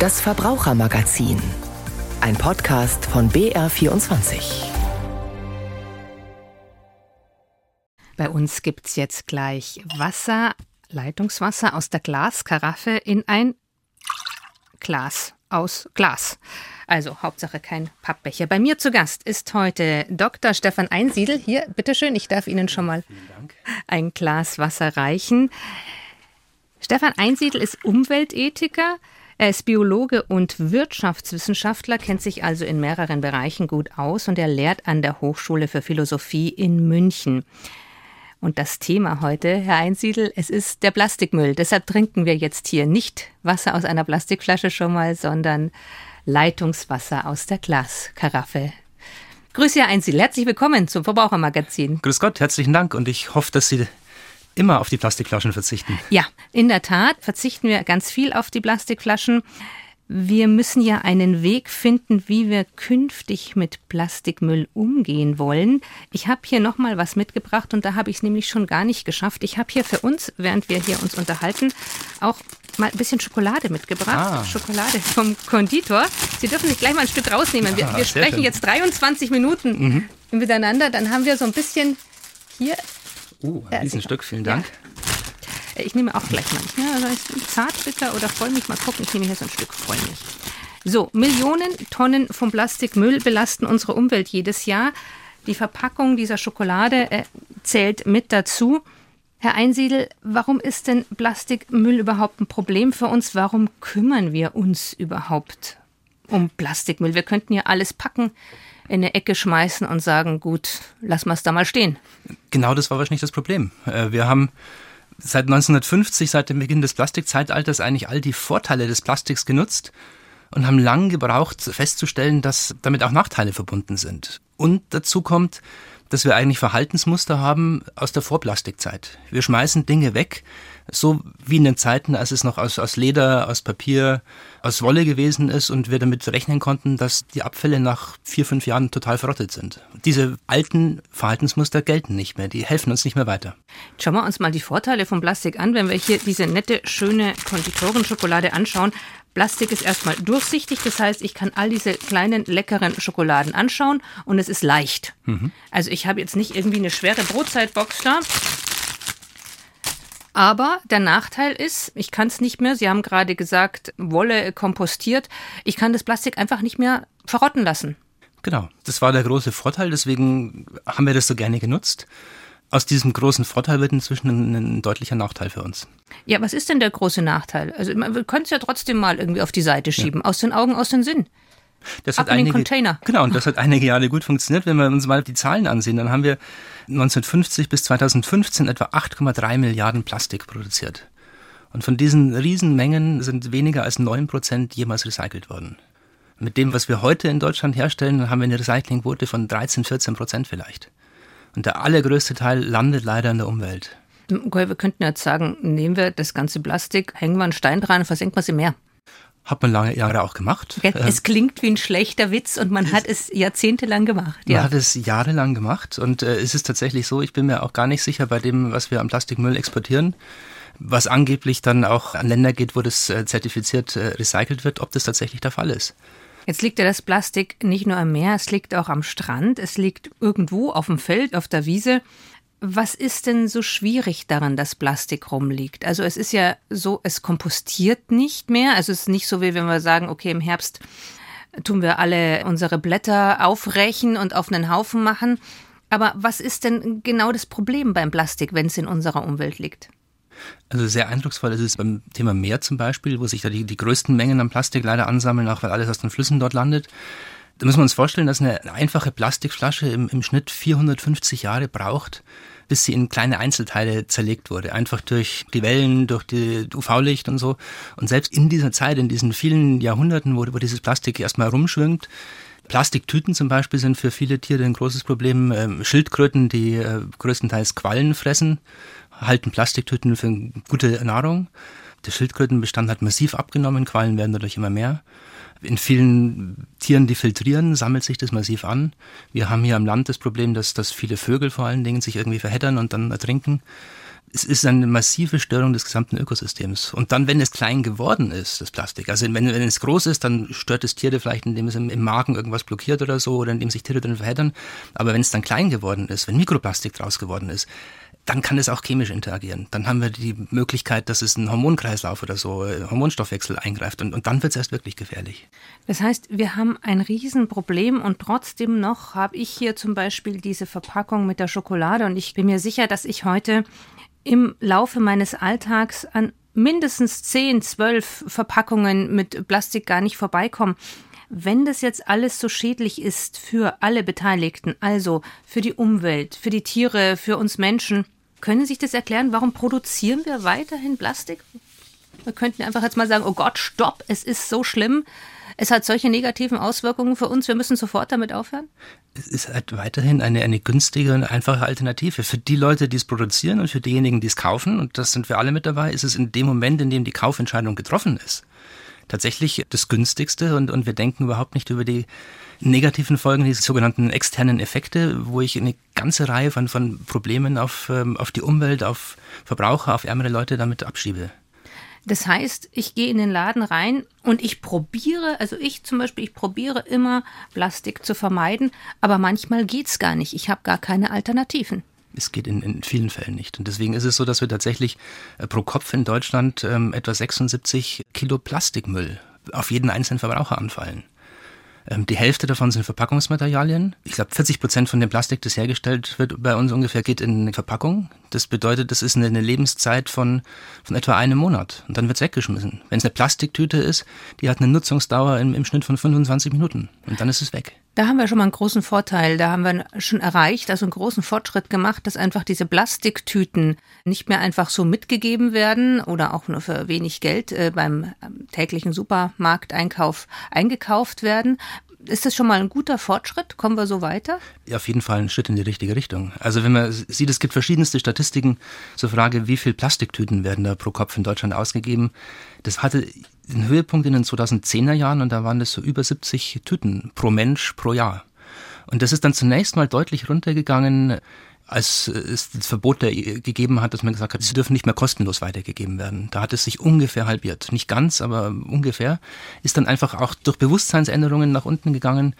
Das Verbrauchermagazin. Ein Podcast von BR24. Bei uns gibt es jetzt gleich Wasser, Leitungswasser aus der Glaskaraffe in ein Glas aus Glas. Also Hauptsache kein Pappbecher. Bei mir zu Gast ist heute Dr. Stefan Einsiedel. Hier, bitteschön, ich darf Ihnen schon mal ein Glas Wasser reichen. Stefan Einsiedel ist Umweltethiker. Er ist Biologe und Wirtschaftswissenschaftler, kennt sich also in mehreren Bereichen gut aus und er lehrt an der Hochschule für Philosophie in München. Und das Thema heute, Herr Einsiedel, es ist der Plastikmüll. Deshalb trinken wir jetzt hier nicht Wasser aus einer Plastikflasche schon mal, sondern Leitungswasser aus der Glaskaraffe. Grüße, Herr Einzel. Herzlich willkommen zum Verbrauchermagazin. Grüß Gott, herzlichen Dank und ich hoffe, dass Sie immer auf die Plastikflaschen verzichten. Ja, in der Tat verzichten wir ganz viel auf die Plastikflaschen. Wir müssen ja einen Weg finden, wie wir künftig mit Plastikmüll umgehen wollen. Ich habe hier noch mal was mitgebracht und da habe ich es nämlich schon gar nicht geschafft. Ich habe hier für uns, während wir hier uns unterhalten, auch mal ein bisschen Schokolade mitgebracht. Ah. Schokolade vom Konditor. Sie dürfen sich gleich mal ein Stück rausnehmen. Wir, ah, wir sprechen schön. jetzt 23 Minuten mhm. miteinander. Dann haben wir so ein bisschen hier. Uh, ein Riesenstück, vielen Dank. Ja. Ich nehme auch gleich manchmal. Also Zartbitter oder Vollmilch. Mal gucken, ich nehme hier so ein Stück Vollmilch. So, Millionen Tonnen vom Plastikmüll belasten unsere Umwelt jedes Jahr. Die Verpackung dieser Schokolade äh, zählt mit dazu. Herr Einsiedel, warum ist denn Plastikmüll überhaupt ein Problem für uns? Warum kümmern wir uns überhaupt um Plastikmüll? Wir könnten ja alles packen, in eine Ecke schmeißen und sagen, gut, lass mal es da mal stehen. Genau das war wahrscheinlich das Problem. Äh, wir haben seit 1950, seit dem Beginn des Plastikzeitalters, eigentlich all die Vorteile des Plastiks genutzt und haben lang gebraucht, festzustellen, dass damit auch Nachteile verbunden sind. Und dazu kommt, dass wir eigentlich Verhaltensmuster haben aus der Vorplastikzeit. Wir schmeißen Dinge weg, so wie in den Zeiten, als es noch aus, aus Leder, aus Papier, aus Wolle gewesen ist und wir damit rechnen konnten, dass die Abfälle nach vier, fünf Jahren total verrottet sind. Diese alten Verhaltensmuster gelten nicht mehr, die helfen uns nicht mehr weiter. Schauen wir uns mal die Vorteile von Plastik an, wenn wir hier diese nette, schöne Konditoren-Schokolade anschauen. Plastik ist erstmal durchsichtig, das heißt, ich kann all diese kleinen leckeren Schokoladen anschauen und es ist leicht. Mhm. Also ich habe jetzt nicht irgendwie eine schwere Brotzeitbox da. Aber der Nachteil ist, ich kann es nicht mehr, Sie haben gerade gesagt, Wolle kompostiert, ich kann das Plastik einfach nicht mehr verrotten lassen. Genau, das war der große Vorteil, deswegen haben wir das so gerne genutzt aus diesem großen Vorteil wird inzwischen ein, ein, deutlicher Nachteil für uns. Ja, was ist denn der große Nachteil? Also wir können es ja trotzdem mal irgendwie auf die Seite schieben, ja. aus den Augen, aus den Sinn. Das Ab hat einige, Container. Genau, und das hat einige Jahre gut funktioniert. Wenn wir uns mal die Zahlen ansehen, dann haben wir 1950 bis 2015 etwa 8,3 Milliarden Plastik produziert. Und von diesen Riesenmengen sind weniger als 9 Prozent jemals recycelt worden. Mit dem, was wir heute in Deutschland herstellen, haben wir eine Recyclingquote von 13, 14 Prozent vielleicht. Und der allergrößte Teil landet leider in der Umwelt. Okay, wir könnten jetzt sagen, nehmen wir das ganze Plastik, hängen wir einen Stein dran, versenken wir es im Meer. Hat man lange Jahre auch gemacht. Okay. Es ähm, klingt wie ein schlechter Witz und man hat es jahrzehntelang gemacht. Ja. Man hat es jahrelang gemacht und äh, es ist tatsächlich so, ich bin mir auch gar nicht sicher bei dem, was wir am Plastikmüll exportieren, was angeblich dann auch an Länder geht, wo das äh, zertifiziert äh, recycelt wird, ob das tatsächlich der Fall ist. Jetzt liegt ja das Plastik nicht nur am Meer, es liegt auch am Strand, es liegt irgendwo auf dem Feld, auf der Wiese. Was ist denn so schwierig daran, dass Plastik rumliegt? Also es ist ja so, es kompostiert nicht mehr. Also es ist nicht so, wie wenn wir sagen, okay, im Herbst tun wir alle unsere Blätter aufrechen und auf einen Haufen machen. Aber was ist denn genau das Problem beim Plastik, wenn es in unserer Umwelt liegt? Also sehr eindrucksvoll ist es beim Thema Meer zum Beispiel, wo sich da die, die größten Mengen an Plastik leider ansammeln, auch weil alles aus den Flüssen dort landet. Da müssen wir uns vorstellen, dass eine einfache Plastikflasche im, im Schnitt 450 Jahre braucht, bis sie in kleine Einzelteile zerlegt wurde. Einfach durch die Wellen, durch die UV-Licht und so. Und selbst in dieser Zeit, in diesen vielen Jahrhunderten, wo, wo dieses Plastik erstmal rumschwimmt, Plastiktüten zum Beispiel sind für viele Tiere ein großes Problem. Ähm, Schildkröten, die äh, größtenteils Quallen fressen, halten Plastiktüten für gute Nahrung. Der Schildkrötenbestand hat massiv abgenommen, Quallen werden dadurch immer mehr. In vielen Tieren, die filtrieren, sammelt sich das massiv an. Wir haben hier am Land das Problem, dass, dass viele Vögel vor allen Dingen sich irgendwie verheddern und dann ertrinken. Es ist eine massive Störung des gesamten Ökosystems. Und dann, wenn es klein geworden ist, das Plastik, also wenn, wenn es groß ist, dann stört es Tiere vielleicht, indem es im, im Magen irgendwas blockiert oder so, oder indem sich Tiere drin verheddern. Aber wenn es dann klein geworden ist, wenn Mikroplastik draus geworden ist, dann kann es auch chemisch interagieren. Dann haben wir die Möglichkeit, dass es ein Hormonkreislauf oder so, äh, Hormonstoffwechsel eingreift und, und dann wird es erst wirklich gefährlich. Das heißt, wir haben ein Riesenproblem und trotzdem noch habe ich hier zum Beispiel diese Verpackung mit der Schokolade und ich bin mir sicher, dass ich heute im Laufe meines Alltags an mindestens 10, 12 Verpackungen mit Plastik gar nicht vorbeikomme. Wenn das jetzt alles so schädlich ist für alle Beteiligten, also für die Umwelt, für die Tiere, für uns Menschen, können Sie sich das erklären, warum produzieren wir weiterhin Plastik? Wir könnten einfach jetzt mal sagen, oh Gott, stopp, es ist so schlimm. Es hat solche negativen Auswirkungen für uns, wir müssen sofort damit aufhören? Es ist halt weiterhin eine, eine günstige und einfache Alternative. Für die Leute, die es produzieren und für diejenigen, die es kaufen, und das sind wir alle mit dabei, ist es in dem Moment, in dem die Kaufentscheidung getroffen ist, tatsächlich das günstigste und, und wir denken überhaupt nicht über die negativen Folgen, diese sogenannten externen Effekte, wo ich eine ganze Reihe von, von Problemen auf, ähm, auf die Umwelt, auf Verbraucher, auf ärmere Leute damit abschiebe. Das heißt, ich gehe in den Laden rein und ich probiere, also ich zum Beispiel, ich probiere immer Plastik zu vermeiden, aber manchmal geht es gar nicht. Ich habe gar keine Alternativen. Es geht in, in vielen Fällen nicht. Und deswegen ist es so, dass wir tatsächlich äh, pro Kopf in Deutschland ähm, etwa 76 Kilo Plastikmüll auf jeden einzelnen Verbraucher anfallen. Ähm, die Hälfte davon sind Verpackungsmaterialien. Ich glaube, 40 Prozent von dem Plastik, das hergestellt wird bei uns ungefähr, geht in Verpackung. Das bedeutet, das ist eine Lebenszeit von, von etwa einem Monat. Und dann wird es weggeschmissen. Wenn es eine Plastiktüte ist, die hat eine Nutzungsdauer im, im Schnitt von 25 Minuten. Und dann ist es weg. Da haben wir schon mal einen großen Vorteil. Da haben wir schon erreicht, also einen großen Fortschritt gemacht, dass einfach diese Plastiktüten nicht mehr einfach so mitgegeben werden oder auch nur für wenig Geld äh, beim ähm, täglichen Supermarkteinkauf eingekauft werden. Ist das schon mal ein guter Fortschritt? Kommen wir so weiter? Ja, auf jeden Fall ein Schritt in die richtige Richtung. Also wenn man sieht, es gibt verschiedenste Statistiken zur Frage, wie viel Plastiktüten werden da pro Kopf in Deutschland ausgegeben. Das hatte den Höhepunkt in den 2010er Jahren und da waren das so über 70 Tüten pro Mensch pro Jahr. Und das ist dann zunächst mal deutlich runtergegangen, als es das Verbot gegeben hat, dass man gesagt hat, sie dürfen nicht mehr kostenlos weitergegeben werden. Da hat es sich ungefähr halbiert. Nicht ganz, aber ungefähr. Ist dann einfach auch durch Bewusstseinsänderungen nach unten gegangen.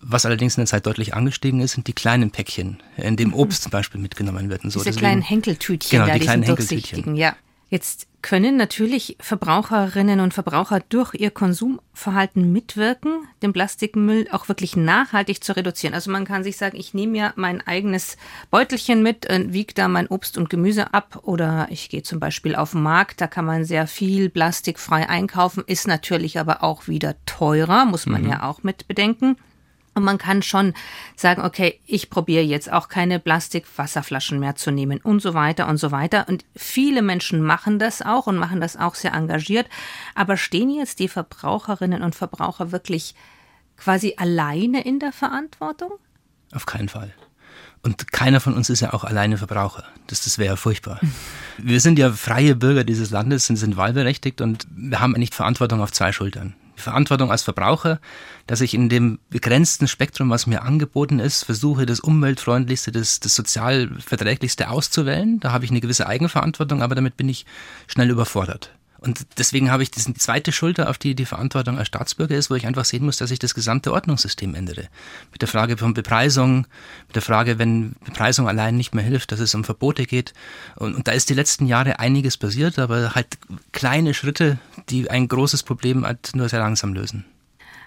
Was allerdings in der Zeit deutlich angestiegen ist, sind die kleinen Päckchen, in dem Obst zum Beispiel mitgenommen wird. Und so. Diese Deswegen, kleinen Henkeltütchen, genau, da, die kleinen Henkeltütchen. Ja. Jetzt können natürlich Verbraucherinnen und Verbraucher durch ihr Konsumverhalten mitwirken, den Plastikmüll auch wirklich nachhaltig zu reduzieren. Also man kann sich sagen, ich nehme ja mein eigenes Beutelchen mit, äh, wiege da mein Obst und Gemüse ab oder ich gehe zum Beispiel auf den Markt, da kann man sehr viel plastikfrei einkaufen, ist natürlich aber auch wieder teurer, muss man mhm. ja auch mit bedenken. Und man kann schon sagen, okay, ich probiere jetzt auch keine Plastikwasserflaschen mehr zu nehmen und so weiter und so weiter. Und viele Menschen machen das auch und machen das auch sehr engagiert. Aber stehen jetzt die Verbraucherinnen und Verbraucher wirklich quasi alleine in der Verantwortung? Auf keinen Fall. Und keiner von uns ist ja auch alleine Verbraucher. Das, das wäre ja furchtbar. Wir sind ja freie Bürger dieses Landes, sind, sind wahlberechtigt und wir haben nicht Verantwortung auf zwei Schultern. Verantwortung als Verbraucher, dass ich in dem begrenzten Spektrum, was mir angeboten ist, versuche, das umweltfreundlichste, das, das sozial auszuwählen. Da habe ich eine gewisse Eigenverantwortung, aber damit bin ich schnell überfordert. Und deswegen habe ich diesen zweite Schulter, auf die die Verantwortung als Staatsbürger ist, wo ich einfach sehen muss, dass ich das gesamte Ordnungssystem ändere. Mit der Frage von Bepreisung, mit der Frage, wenn Bepreisung allein nicht mehr hilft, dass es um Verbote geht. Und, und da ist die letzten Jahre einiges passiert, aber halt kleine Schritte, die ein großes Problem halt nur sehr langsam lösen.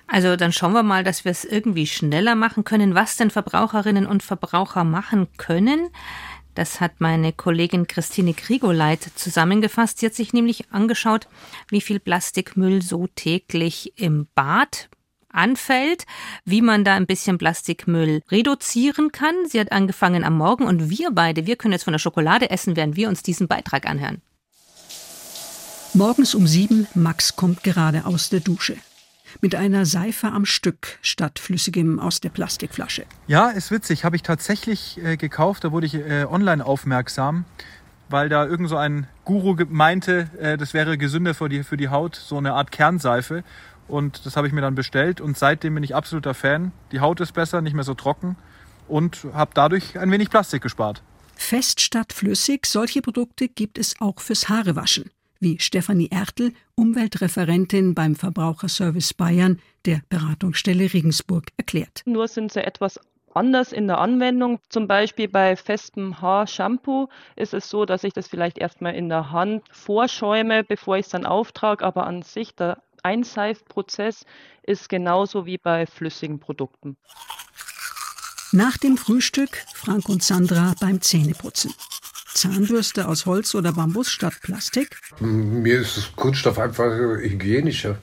Also dann schauen wir mal, dass wir es irgendwie schneller machen können, was denn Verbraucherinnen und Verbraucher machen können. Das hat meine Kollegin Christine Grigoleit zusammengefasst. Sie hat sich nämlich angeschaut, wie viel Plastikmüll so täglich im Bad anfällt, wie man da ein bisschen Plastikmüll reduzieren kann. Sie hat angefangen am Morgen und wir beide, wir können jetzt von der Schokolade essen, während wir uns diesen Beitrag anhören. Morgens um sieben, Max kommt gerade aus der Dusche mit einer Seife am Stück statt flüssigem aus der Plastikflasche. Ja, ist witzig. Habe ich tatsächlich äh, gekauft. Da wurde ich äh, online aufmerksam. weil da irgend so ein Guru meinte, äh, das wäre gesünder für die, für die Haut, so eine Art Kernseife. Und das habe ich mir dann bestellt und seitdem bin ich absoluter Fan. Die Haut ist besser, nicht mehr so trocken und habe dadurch ein wenig Plastik gespart. Fest statt flüssig, solche Produkte gibt es auch fürs Haarewaschen, wie Stefanie Ertel, Umweltreferentin beim Verbraucherservice Bayern der Beratungsstelle Regensburg erklärt. Nur sind sie etwas anders in der Anwendung. Zum Beispiel bei festem Haarshampoo ist es so, dass ich das vielleicht erstmal in der Hand vorschäume, bevor ich es dann auftrage, aber an sich der Einseifprozess ist genauso wie bei flüssigen Produkten. Nach dem Frühstück Frank und Sandra beim Zähneputzen. Zahnbürste aus Holz oder Bambus statt Plastik? Mir ist Kunststoff einfach hygienischer.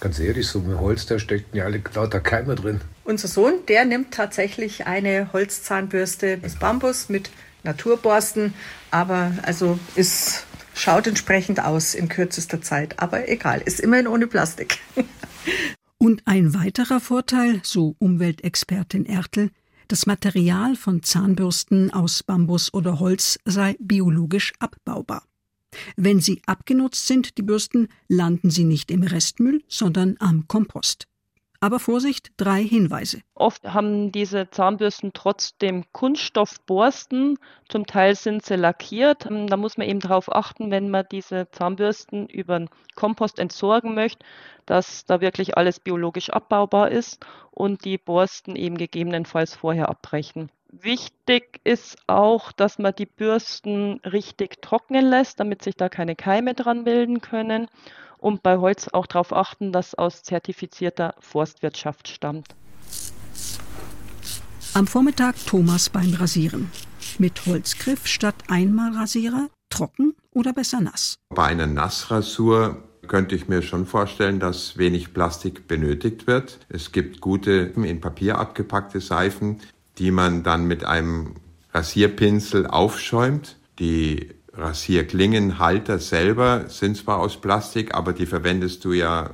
Ganz ehrlich, so mit Holz, da stecken ja alle lauter Keime drin. Unser Sohn, der nimmt tatsächlich eine Holzzahnbürste aus Bambus mit Naturborsten, aber also es schaut entsprechend aus in kürzester Zeit. Aber egal, ist immerhin ohne Plastik. Und ein weiterer Vorteil, so Umweltexpertin Ertel, das Material von Zahnbürsten aus Bambus oder Holz sei biologisch abbaubar. Wenn sie abgenutzt sind, die Bürsten, landen sie nicht im Restmüll, sondern am Kompost. Aber Vorsicht, drei Hinweise. Oft haben diese Zahnbürsten trotzdem Kunststoffborsten. Zum Teil sind sie lackiert. Da muss man eben darauf achten, wenn man diese Zahnbürsten über den Kompost entsorgen möchte, dass da wirklich alles biologisch abbaubar ist und die Borsten eben gegebenenfalls vorher abbrechen. Wichtig ist auch, dass man die Bürsten richtig trocknen lässt, damit sich da keine Keime dran bilden können und bei Holz auch darauf achten, dass aus zertifizierter Forstwirtschaft stammt. Am Vormittag Thomas beim Rasieren. Mit Holzgriff statt Einmalrasierer, trocken oder besser nass? Bei einer Nassrasur könnte ich mir schon vorstellen, dass wenig Plastik benötigt wird. Es gibt gute in Papier abgepackte Seifen, die man dann mit einem Rasierpinsel aufschäumt. Die Rasierklingenhalter selber sind zwar aus Plastik, aber die verwendest du ja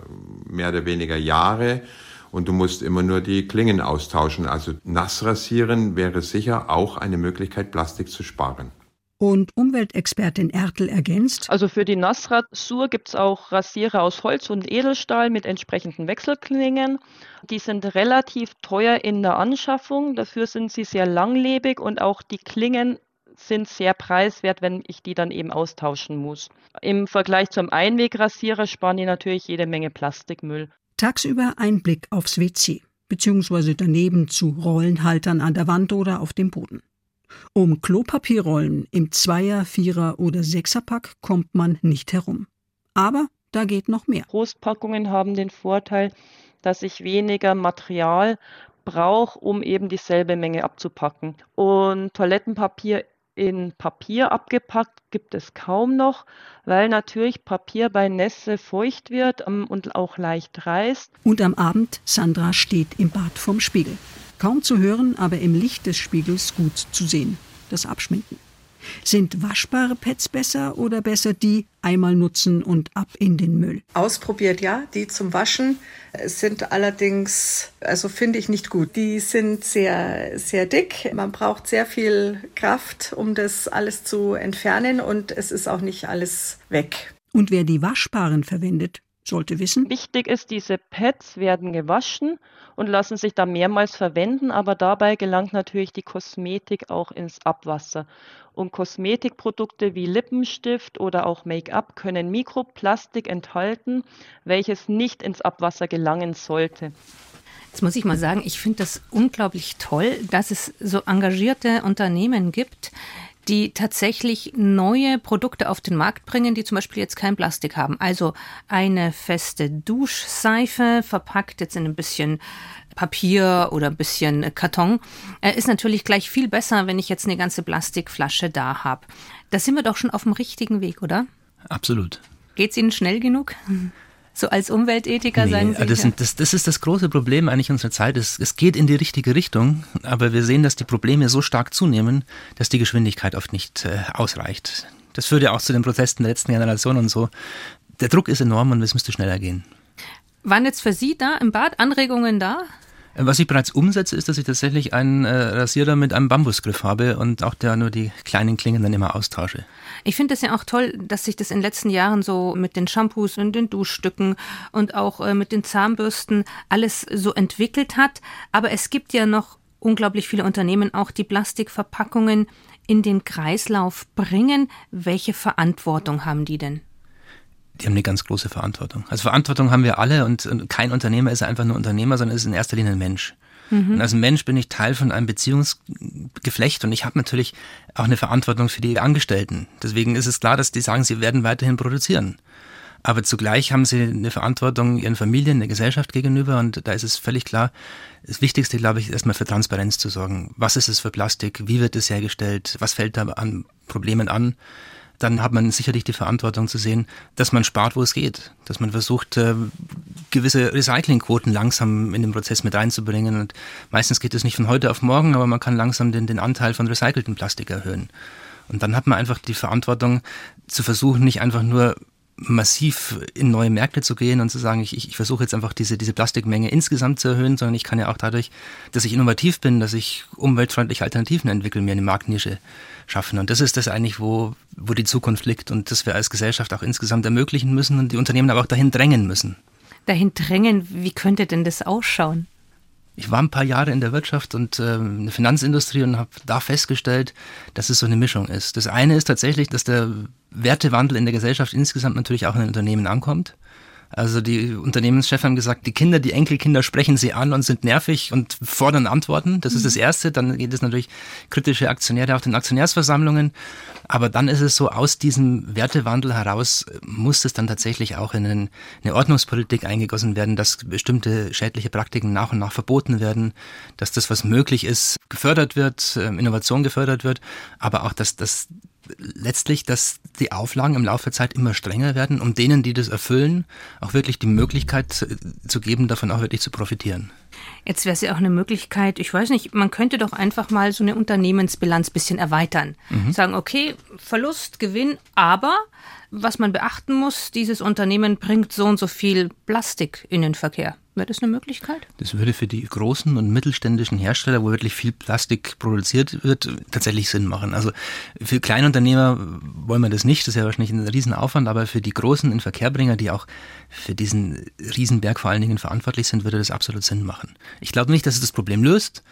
mehr oder weniger Jahre und du musst immer nur die Klingen austauschen. Also Nassrasieren wäre sicher auch eine Möglichkeit, Plastik zu sparen. Und Umweltexpertin Ertel ergänzt. Also für die Nassrasur gibt es auch Rasierer aus Holz und Edelstahl mit entsprechenden Wechselklingen. Die sind relativ teuer in der Anschaffung, dafür sind sie sehr langlebig und auch die Klingen sind sehr preiswert, wenn ich die dann eben austauschen muss. Im Vergleich zum Einwegrasierer sparen die natürlich jede Menge Plastikmüll. Tagsüber ein Blick aufs WC, beziehungsweise daneben zu Rollenhaltern an der Wand oder auf dem Boden. Um Klopapierrollen im Zweier-, Vierer- oder Sechserpack kommt man nicht herum. Aber da geht noch mehr. Großpackungen haben den Vorteil, dass ich weniger Material brauche, um eben dieselbe Menge abzupacken. Und Toilettenpapier in Papier abgepackt gibt es kaum noch, weil natürlich Papier bei Nässe feucht wird ähm, und auch leicht reißt. Und am Abend, Sandra steht im Bad vorm Spiegel. Kaum zu hören, aber im Licht des Spiegels gut zu sehen. Das Abschminken. Sind waschbare Pads besser oder besser die einmal nutzen und ab in den Müll? Ausprobiert, ja. Die zum Waschen sind allerdings, also finde ich nicht gut. Die sind sehr, sehr dick. Man braucht sehr viel Kraft, um das alles zu entfernen und es ist auch nicht alles weg. Und wer die waschbaren verwendet, sollte wissen. Wichtig ist, diese Pads werden gewaschen und lassen sich da mehrmals verwenden, aber dabei gelangt natürlich die Kosmetik auch ins Abwasser. Und Kosmetikprodukte wie Lippenstift oder auch Make-up können Mikroplastik enthalten, welches nicht ins Abwasser gelangen sollte. Jetzt muss ich mal sagen, ich finde das unglaublich toll, dass es so engagierte Unternehmen gibt, die tatsächlich neue Produkte auf den Markt bringen, die zum Beispiel jetzt kein Plastik haben. Also eine feste Duschseife, verpackt jetzt in ein bisschen Papier oder ein bisschen Karton, äh, ist natürlich gleich viel besser, wenn ich jetzt eine ganze Plastikflasche da habe. Da sind wir doch schon auf dem richtigen Weg, oder? Absolut. Geht es Ihnen schnell genug? So als Umweltethiker nee, sagen Sie. Das, sind, das, das, ist das große Problem eigentlich unserer Zeit. Es, es geht in die richtige Richtung, aber wir sehen, dass die Probleme so stark zunehmen, dass die Geschwindigkeit oft nicht äh, ausreicht. Das führt ja auch zu den Protesten der letzten Generation und so. Der Druck ist enorm und es müsste schneller gehen. Waren jetzt für Sie da im Bad Anregungen da? Was ich bereits umsetze, ist, dass ich tatsächlich einen äh, Rasierer mit einem Bambusgriff habe und auch da nur die kleinen Klingen dann immer austausche. Ich finde es ja auch toll, dass sich das in den letzten Jahren so mit den Shampoos und den Duschstücken und auch äh, mit den Zahnbürsten alles so entwickelt hat. Aber es gibt ja noch unglaublich viele Unternehmen auch, die Plastikverpackungen in den Kreislauf bringen. Welche Verantwortung haben die denn? Die haben eine ganz große Verantwortung. Also Verantwortung haben wir alle und, kein Unternehmer ist einfach nur Unternehmer, sondern ist in erster Linie ein Mensch. Mhm. Und als Mensch bin ich Teil von einem Beziehungsgeflecht und ich habe natürlich auch eine Verantwortung für die Angestellten. Deswegen ist es klar, dass die sagen, sie werden weiterhin produzieren. Aber zugleich haben sie eine Verantwortung ihren Familien, der Gesellschaft gegenüber und da ist es völlig klar, das Wichtigste, glaube ich, ist erstmal für Transparenz zu sorgen. Was ist es für Plastik? Wie wird es hergestellt? Was fällt da an Problemen an? Dann hat man sicherlich die Verantwortung zu sehen, dass man spart, wo es geht. Dass man versucht, äh, gewisse Recyclingquoten langsam in den Prozess mit reinzubringen. Und meistens geht es nicht von heute auf morgen, aber man kann langsam den, den Anteil von recyceltem Plastik erhöhen. Und dann hat man einfach die Verantwortung zu versuchen, nicht einfach nur massiv in neue Märkte zu gehen und zu sagen, ich, ich, ich versuche jetzt einfach diese, diese Plastikmenge insgesamt zu erhöhen, sondern ich kann ja auch dadurch, dass ich innovativ bin, dass ich umweltfreundliche Alternativen entwickle, mir eine Marktnische schaffen. Und das ist das eigentlich, wo, wo die Zukunft liegt und das wir als Gesellschaft auch insgesamt ermöglichen müssen und die Unternehmen aber auch dahin drängen müssen. Dahin drängen, wie könnte denn das ausschauen? Ich war ein paar Jahre in der Wirtschaft und äh, in der Finanzindustrie und habe da festgestellt, dass es so eine Mischung ist. Das eine ist tatsächlich, dass der Wertewandel in der Gesellschaft insgesamt natürlich auch in den Unternehmen ankommt. Also die Unternehmenschefs haben gesagt, die Kinder, die Enkelkinder sprechen sie an und sind nervig und fordern Antworten. Das ist das mhm. Erste. Dann geht es natürlich kritische Aktionäre auch den Aktionärsversammlungen. Aber dann ist es so, aus diesem Wertewandel heraus muss es dann tatsächlich auch in eine Ordnungspolitik eingegossen werden, dass bestimmte schädliche Praktiken nach und nach verboten werden, dass das, was möglich ist, gefördert wird, ähm, Innovation gefördert wird, aber auch, dass das letztlich, dass die Auflagen im Laufe der Zeit immer strenger werden, um denen, die das erfüllen, auch wirklich die Möglichkeit äh, zu geben, davon auch wirklich zu profitieren. Jetzt wäre es ja auch eine Möglichkeit, ich weiß nicht, man könnte doch einfach mal so eine Unternehmensbilanz bisschen erweitern. Mhm. Sagen, okay, Verlust, Gewinn, aber was man beachten muss, dieses Unternehmen bringt so und so viel Plastik in den Verkehr. Wäre das eine Möglichkeit? Das würde für die großen und mittelständischen Hersteller, wo wirklich viel Plastik produziert wird, tatsächlich Sinn machen. Also für Kleinunternehmer wollen wir das nicht, das ist ja wahrscheinlich ein Riesenaufwand, aber für die großen Inverkehrbringer, die auch für diesen Riesenberg vor allen Dingen verantwortlich sind, würde das absolut Sinn machen. Ich glaube nicht, dass es das Problem löst,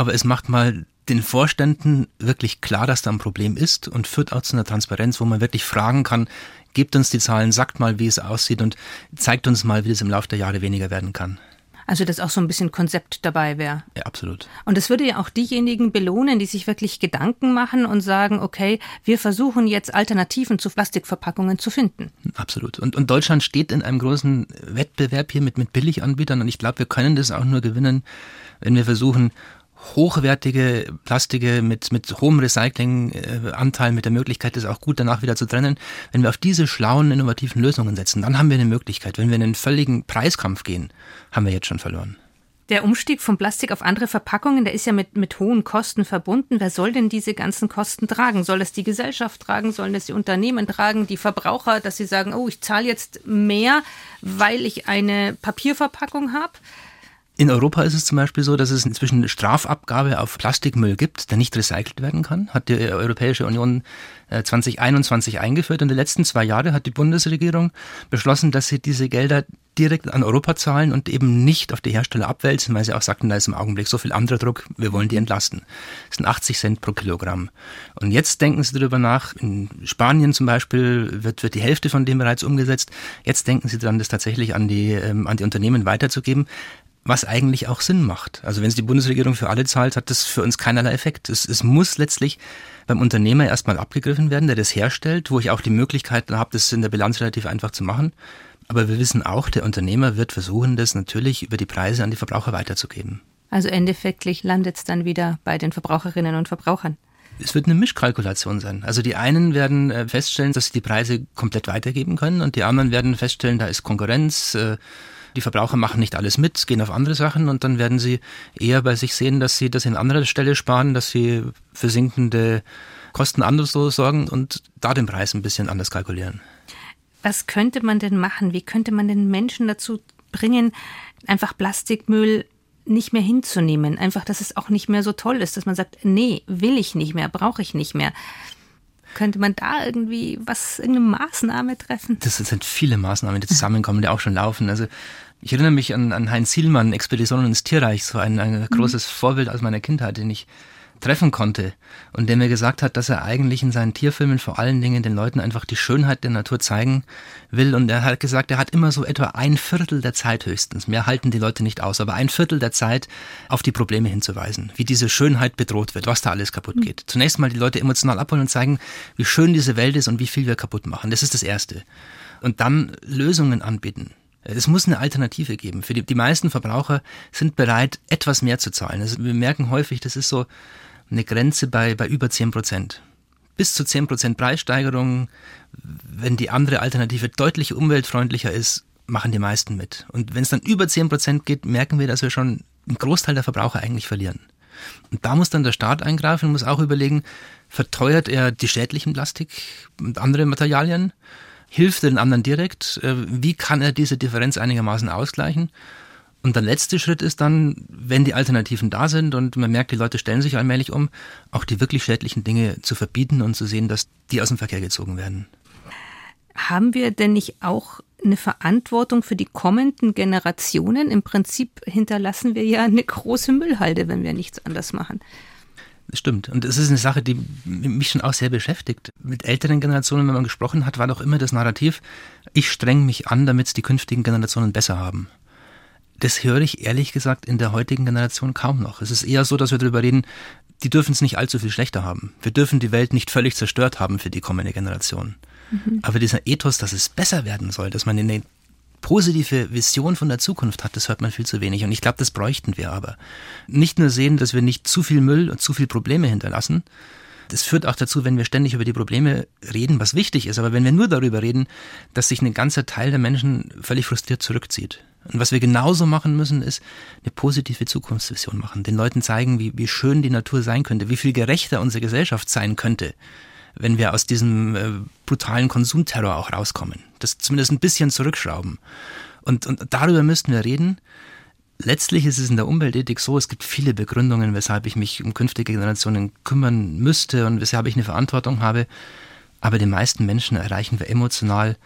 aber es macht mal den Vorständen wirklich klar, dass da ein Problem ist und führt auch zu einer Transparenz, wo man wirklich fragen kann, gebt uns die Zahlen, sagt mal, wie es aussieht und zeigt uns mal, wie es im Laufe der Jahre weniger werden kann. Also, dass auch so ein bisschen Konzept dabei wäre. Ja, absolut. Und es würde ja auch diejenigen belohnen, die sich wirklich Gedanken machen und sagen, okay, wir versuchen jetzt Alternativen zu Plastikverpackungen zu finden. Absolut. Und, und Deutschland steht in einem großen Wettbewerb hier mit, mit Billiganbietern und ich glaube, wir können das auch nur gewinnen, wenn wir versuchen, hochwertige Plastike mit, mit hohem Recyclinganteil, mit der Möglichkeit, das auch gut danach wieder zu trennen. Wenn wir auf diese schlauen, innovativen Lösungen setzen, dann haben wir eine Möglichkeit. Wenn wir in einen völligen Preiskampf gehen, haben wir jetzt schon verloren. Der Umstieg vom Plastik auf andere Verpackungen, der ist ja mit, mit hohen Kosten verbunden. Wer soll denn diese ganzen Kosten tragen? Soll es die Gesellschaft tragen? Sollen es die Unternehmen tragen? Die Verbraucher, dass sie sagen, oh, ich zahle jetzt mehr, weil ich eine Papierverpackung habe? In Europa ist es zum Beispiel so, dass es inzwischen eine Strafabgabe auf Plastikmüll gibt, der nicht recycelt werden kann. Hat die Europäische Union 2021 äh, eingeführt. In den letzten zwei Jahren hat die Bundesregierung beschlossen, dass sie diese Gelder direkt an Europa zahlen und eben nicht auf die Hersteller abwälzen, weil sie auch sagten, da ist im Augenblick so viel anderer Druck, wir wollen die entlasten. Das sind 80 Cent pro Kilogramm. Und jetzt denken sie darüber nach, in Spanien zum Beispiel wird, wird die Hälfte von dem bereits umgesetzt. Jetzt denken sie daran, das tatsächlich an die, ähm, an die Unternehmen weiterzugeben was eigentlich auch Sinn macht. Also wenn es die Bundesregierung für alle zahlt, hat das für uns keinerlei Effekt. Es, es muss letztlich beim Unternehmer erstmal abgegriffen werden, der das herstellt, wo ich auch die Möglichkeit habe, das in der Bilanz relativ einfach zu machen. Aber wir wissen auch, der Unternehmer wird versuchen, das natürlich über die Preise an die Verbraucher weiterzugeben. Also endeffektlich landet es dann wieder bei den Verbraucherinnen und Verbrauchern. Es wird eine Mischkalkulation sein. Also die einen werden äh, feststellen, dass sie die Preise komplett weitergeben können und die anderen werden feststellen, da ist Konkurrenz, äh, die Verbraucher machen nicht alles mit, gehen auf andere Sachen und dann werden sie eher bei sich sehen, dass sie das in anderer Stelle sparen, dass sie für sinkende Kosten anders sorgen und da den Preis ein bisschen anders kalkulieren. Was könnte man denn machen? Wie könnte man den Menschen dazu bringen, einfach Plastikmüll nicht mehr hinzunehmen. Einfach, dass es auch nicht mehr so toll ist, dass man sagt, nee, will ich nicht mehr, brauche ich nicht mehr. Könnte man da irgendwie was, irgendeine Maßnahme treffen? Das sind viele Maßnahmen, die zusammenkommen, die auch schon laufen. Also ich erinnere mich an, an Heinz Zielmann, Expeditionen ins Tierreich, so ein, ein großes mhm. Vorbild aus meiner Kindheit, den ich treffen konnte und der mir gesagt hat, dass er eigentlich in seinen Tierfilmen vor allen Dingen den Leuten einfach die Schönheit der Natur zeigen will und er hat gesagt, er hat immer so etwa ein Viertel der Zeit höchstens, mehr halten die Leute nicht aus, aber ein Viertel der Zeit auf die Probleme hinzuweisen, wie diese Schönheit bedroht wird, was da alles kaputt mhm. geht. Zunächst mal die Leute emotional abholen und zeigen, wie schön diese Welt ist und wie viel wir kaputt machen. Das ist das Erste. Und dann Lösungen anbieten. Es muss eine Alternative geben. Für die, die meisten Verbraucher sind bereit, etwas mehr zu zahlen. Also wir merken häufig, das ist so, eine Grenze bei, bei über 10 Prozent. Bis zu 10 Prozent Preissteigerung, wenn die andere Alternative deutlich umweltfreundlicher ist, machen die meisten mit. Und wenn es dann über 10 Prozent geht, merken wir, dass wir schon einen Großteil der Verbraucher eigentlich verlieren. Und da muss dann der Staat eingreifen und muss auch überlegen, verteuert er die schädlichen Plastik und andere Materialien? Hilft er den anderen direkt? Äh, wie kann er diese Differenz einigermaßen ausgleichen? Und der letzte Schritt ist dann, wenn die Alternativen da sind und man merkt, die Leute stellen sich allmählich um, auch die wirklich schädlichen Dinge zu verbieten und zu sehen, dass die aus dem Verkehr gezogen werden. Haben wir denn nicht auch eine Verantwortung für die kommenden Generationen? Im Prinzip hinterlassen wir ja eine große Müllhalde, wenn wir nichts anders machen. Das stimmt. Und es ist eine Sache, die mich schon auch sehr beschäftigt. Mit älteren Generationen, wenn man gesprochen hat, war doch immer das Narrativ, ich streng mich an, damit es die künftigen Generationen besser haben das höre ich ehrlich gesagt in der heutigen Generation kaum noch. Es ist eher so, dass wir darüber reden, die dürfen es nicht allzu viel schlechter haben. Wir dürfen die Welt nicht völlig zerstört haben für die kommende Generation. Mhm. Aber dieser Ethos, dass es besser werden soll, dass man eine positive Vision von der Zukunft hat, das hört man viel zu wenig. Und ich glaube, das bräuchten wir aber. Nicht nur sehen, dass wir nicht zu viel Müll und zu viel Probleme hinterlassen. Das führt auch dazu, wenn wir ständig über die Probleme reden, was wichtig ist. Aber wenn wir nur darüber reden, dass sich ein ganzer Teil der Menschen völlig frustriert zurückzieht. Und was wir genauso machen müssen, ist eine positive Zukunftsvision machen. Den Leuten zeigen, wie, wie schön die Natur sein könnte, wie viel gerechter unsere Gesellschaft sein könnte, wenn wir aus diesem äh, brutalen Konsumterror auch rauskommen. Das zumindest ein bisschen zurückschrauben. Und, und darüber müssten wir reden. Letztlich ist es in der Umweltethik so, es gibt viele Begründungen, weshalb ich mich um künftige Generationen kümmern müsste und weshalb ich eine Verantwortung habe. Aber die meisten Menschen erreichen wir emotional,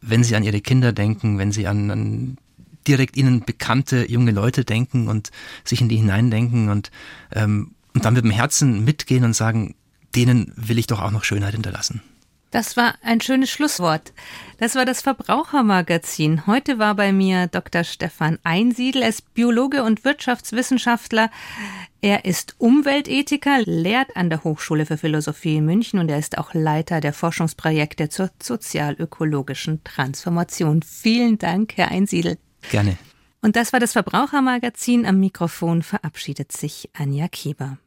wenn sie an ihre Kinder denken, wenn sie an, an direkt ihnen bekannte junge Leute denken und sich in die hineindenken und, ähm, und dann mit dem Herzen mitgehen und sagen, denen will ich doch auch noch Schönheit hinterlassen. Das war ein schönes Schlusswort. Das war das Verbrauchermagazin. Heute war bei mir Dr. Stefan Einsiedel. Er ist Biologe und Wirtschaftswissenschaftler. Er ist Umweltethiker, lehrt an der Hochschule für Philosophie in München und er ist auch Leiter der Forschungsprojekte zur sozialökologischen Transformation. Vielen Dank, Herr Einsiedel. Gerne. Und das war das Verbrauchermagazin. Am Mikrofon verabschiedet sich Anja Keber.